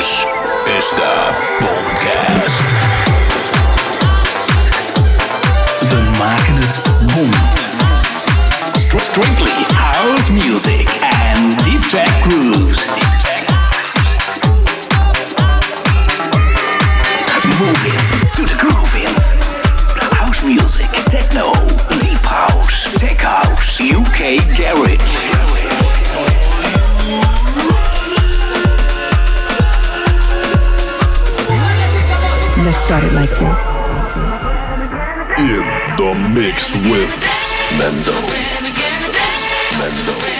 This is the Boomcast. We maken het bond. Strictly house music and deep track grooves. Deep track. Moving to the grooving. House music, techno, deep house, tech house, UK garage. Let's start it like this. In the mix with Mendo. Mendo.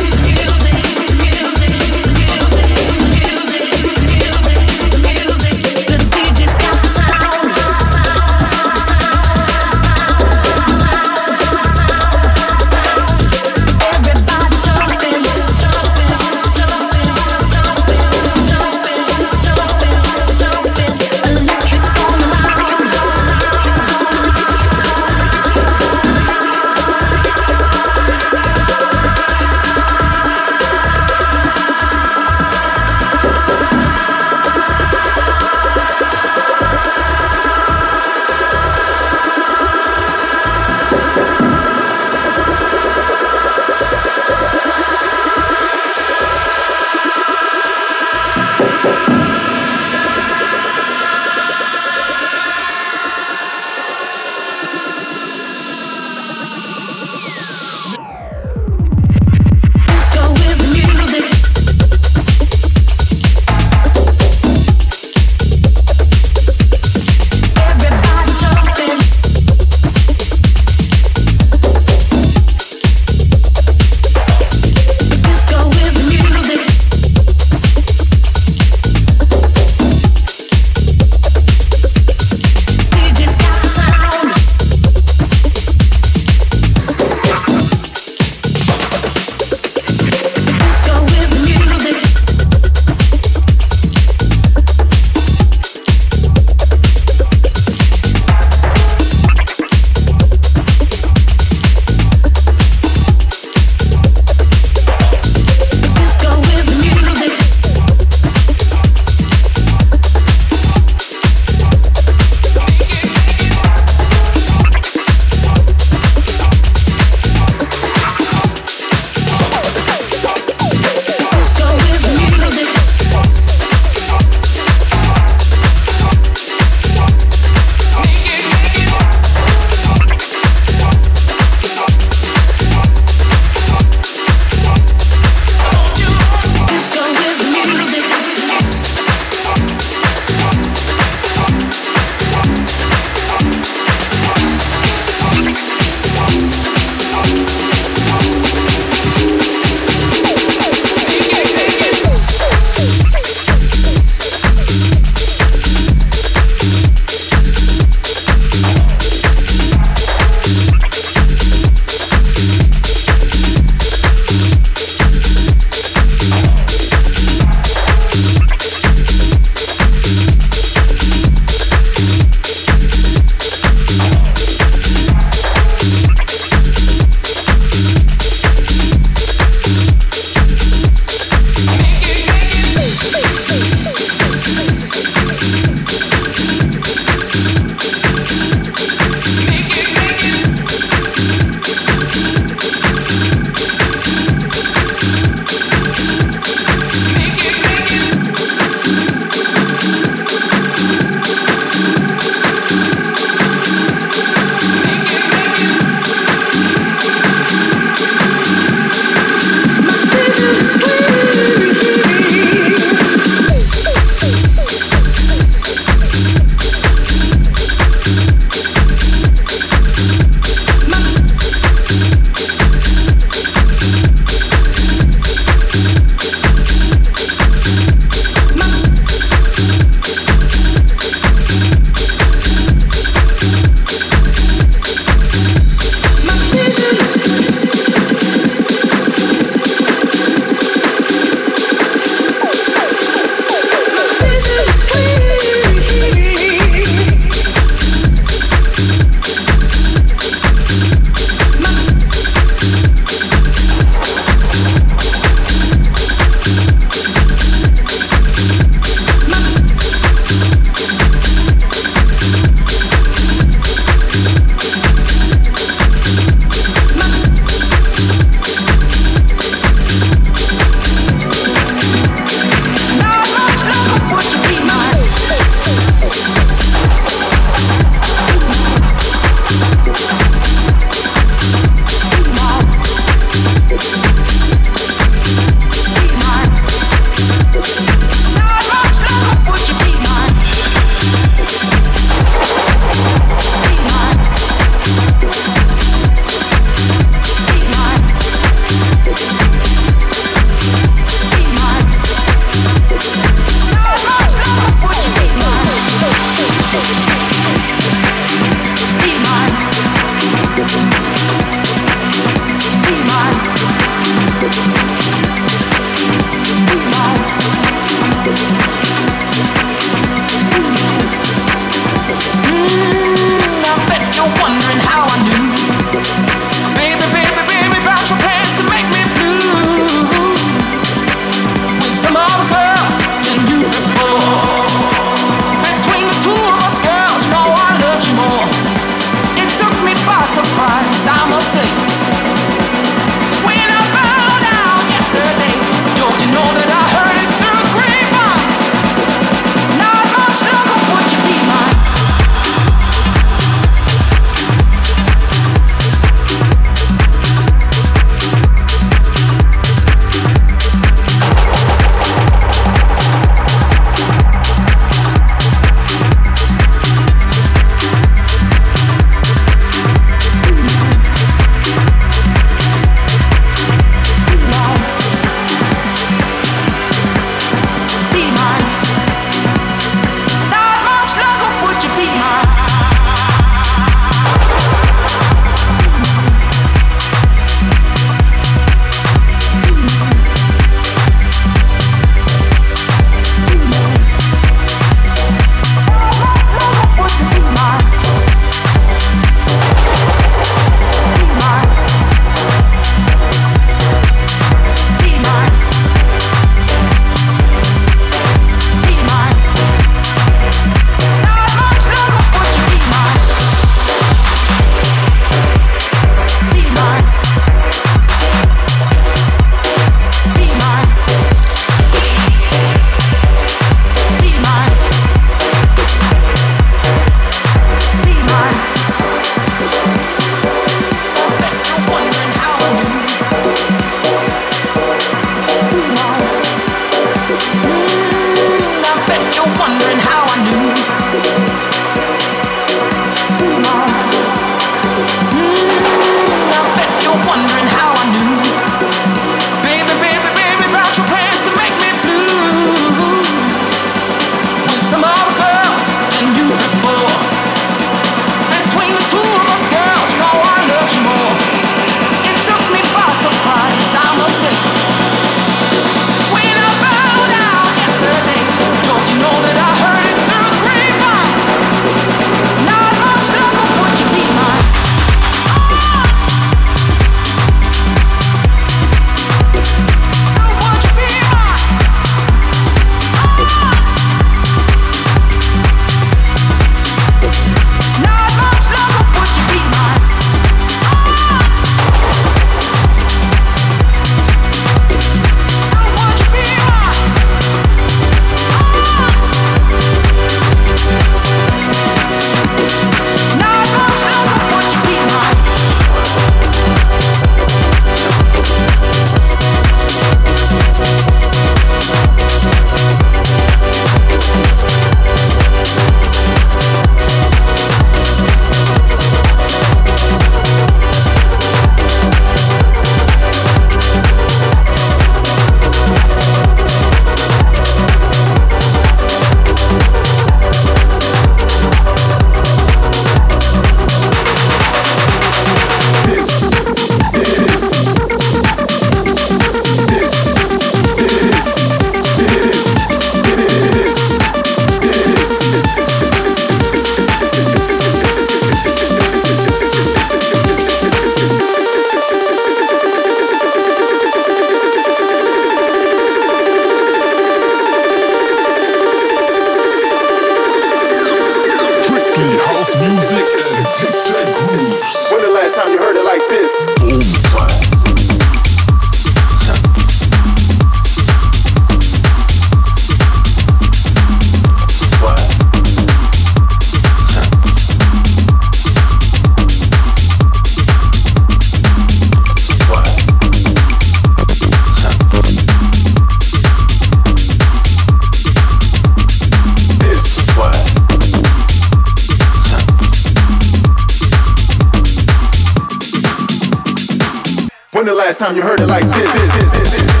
Time you heard it like this.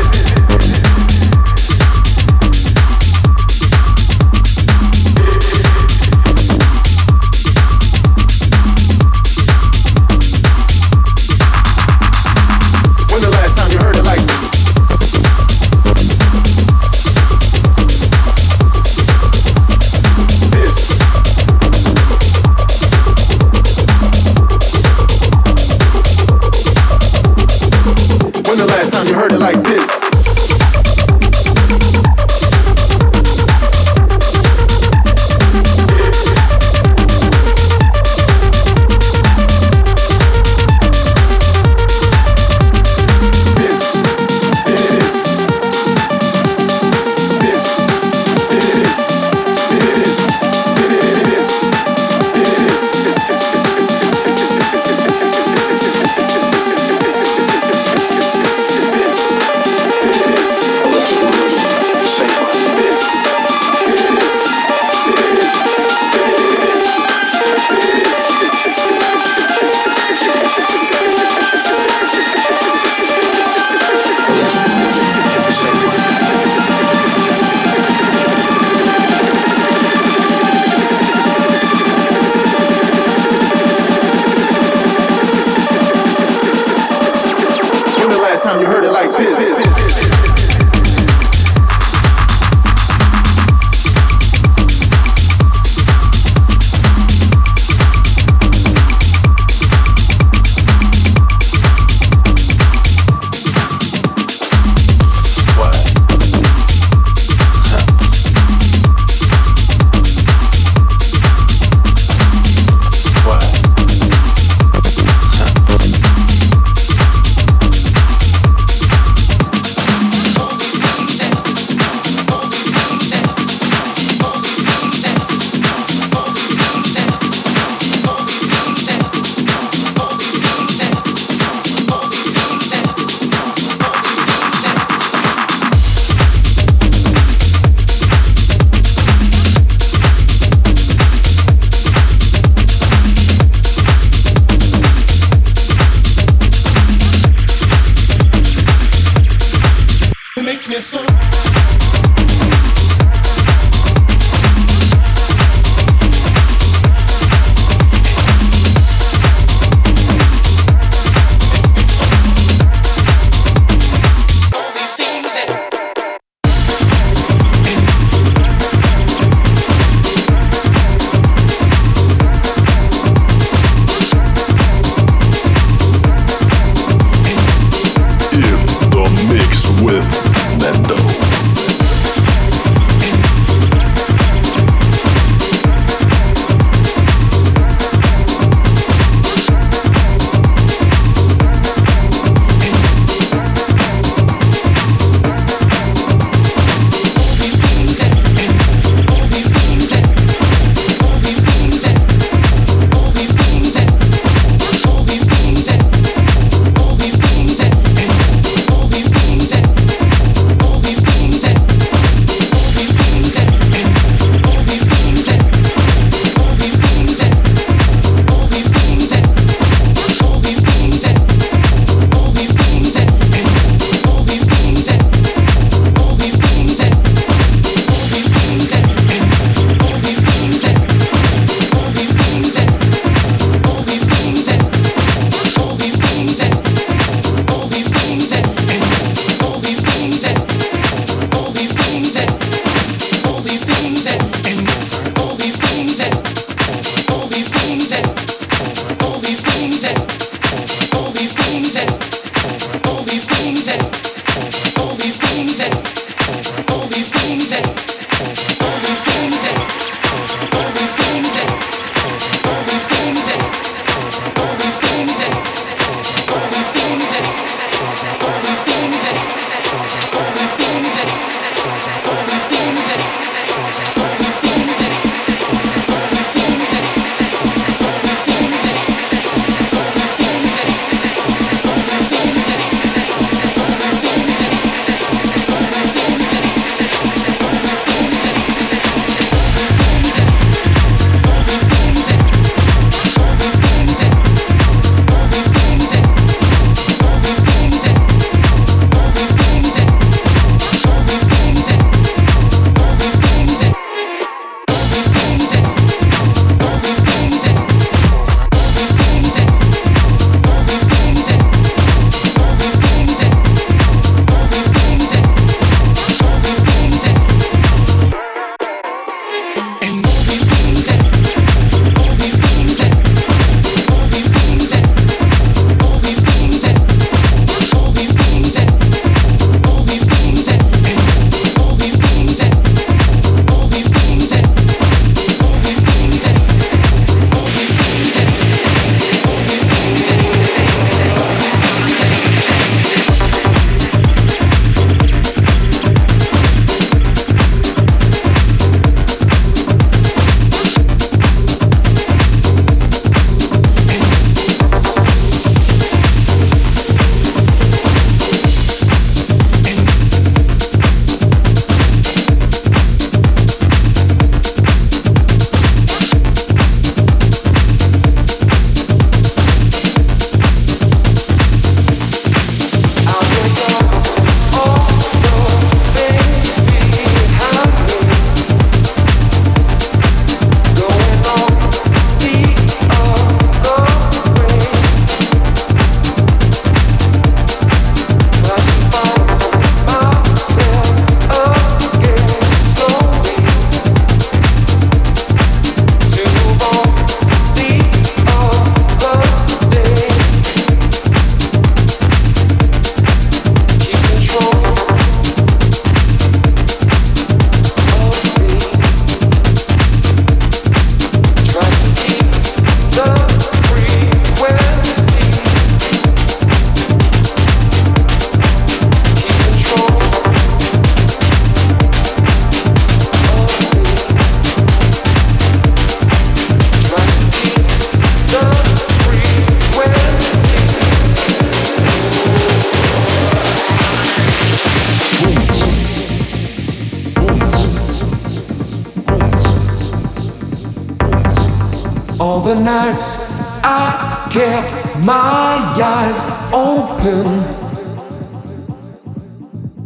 My eyes open.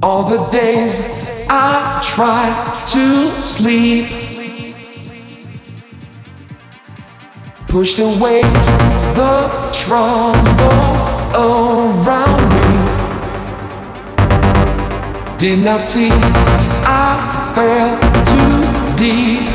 All the days I tried to sleep. Pushed away the troubles around me. Did not see I fell too deep.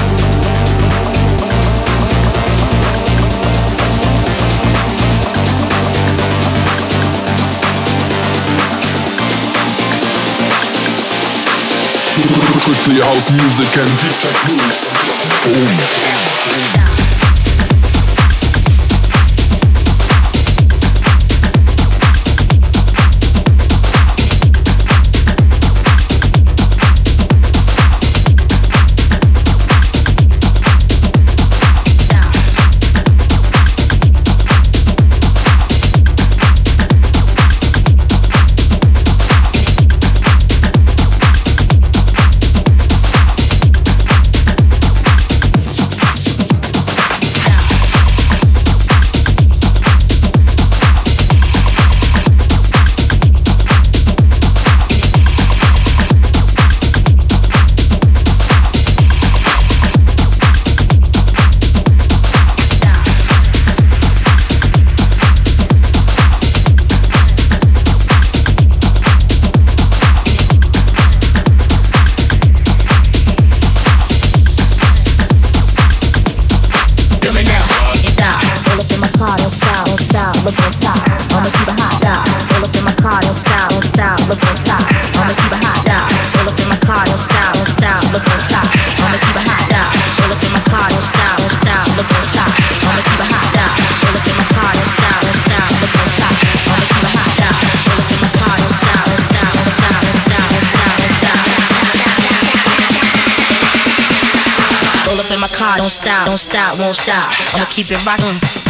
Strictly house music and deep tech Boom. Don't stop, won't stop. I'ma keep it rocking.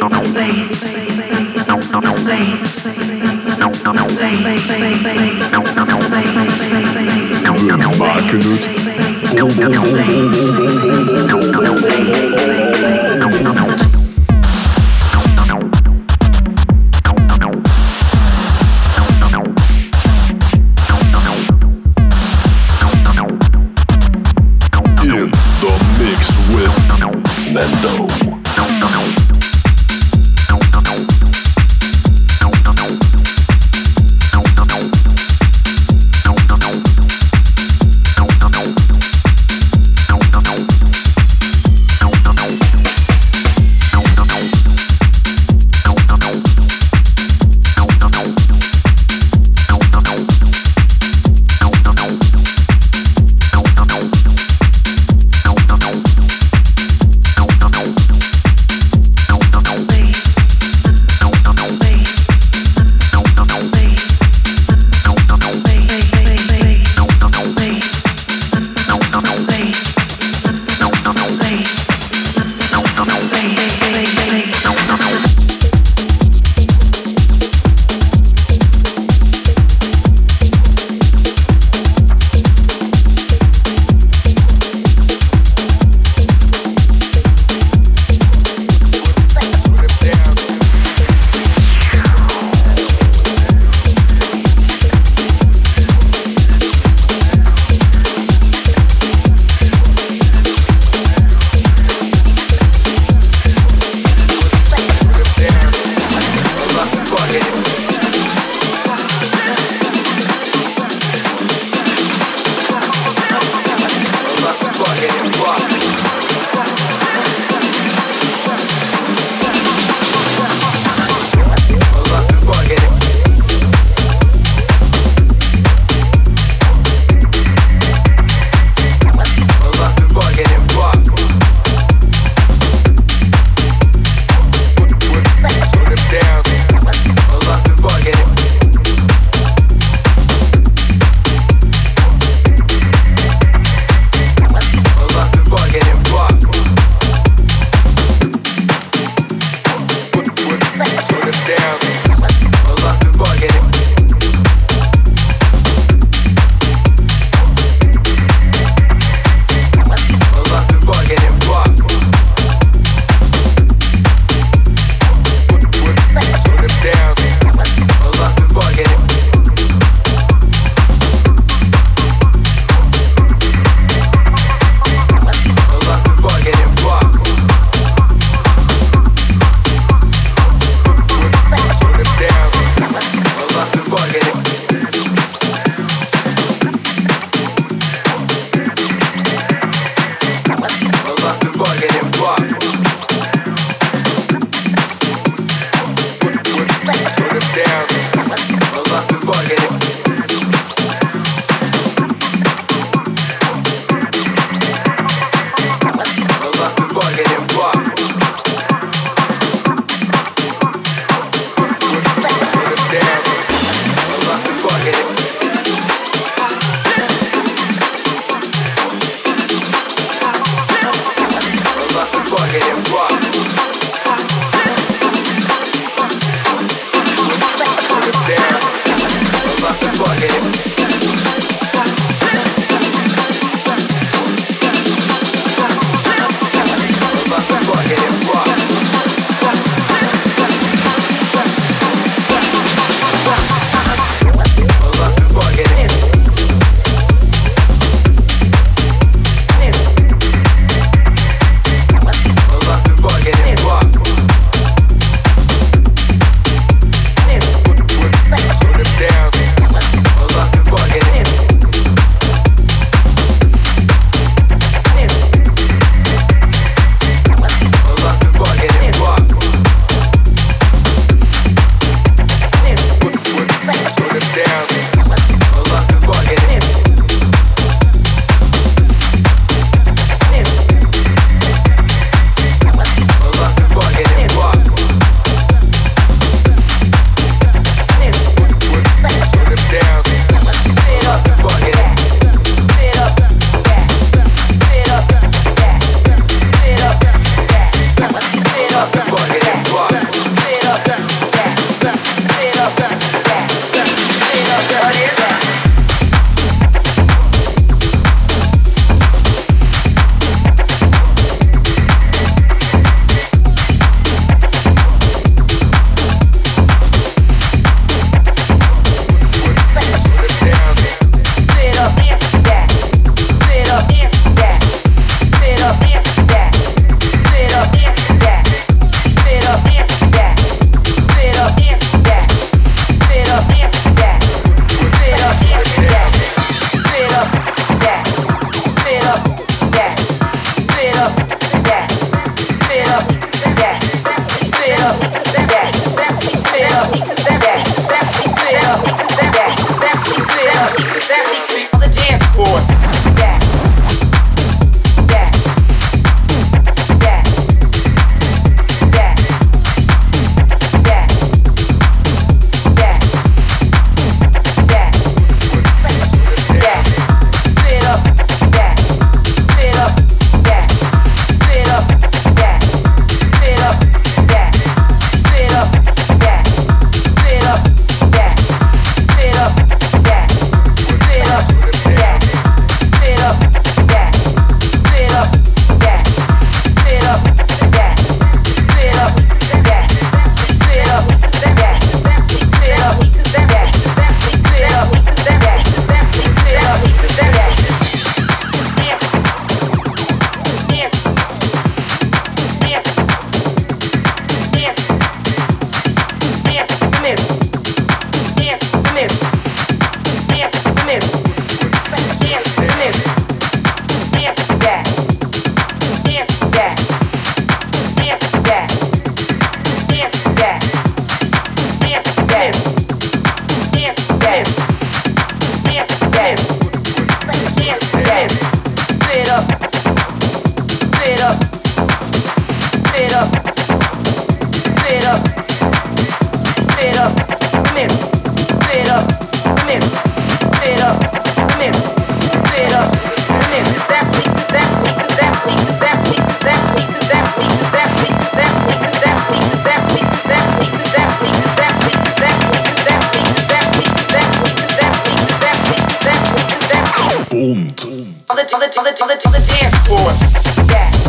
Bakınız. On the, on the, on the, on the dance floor. Yeah.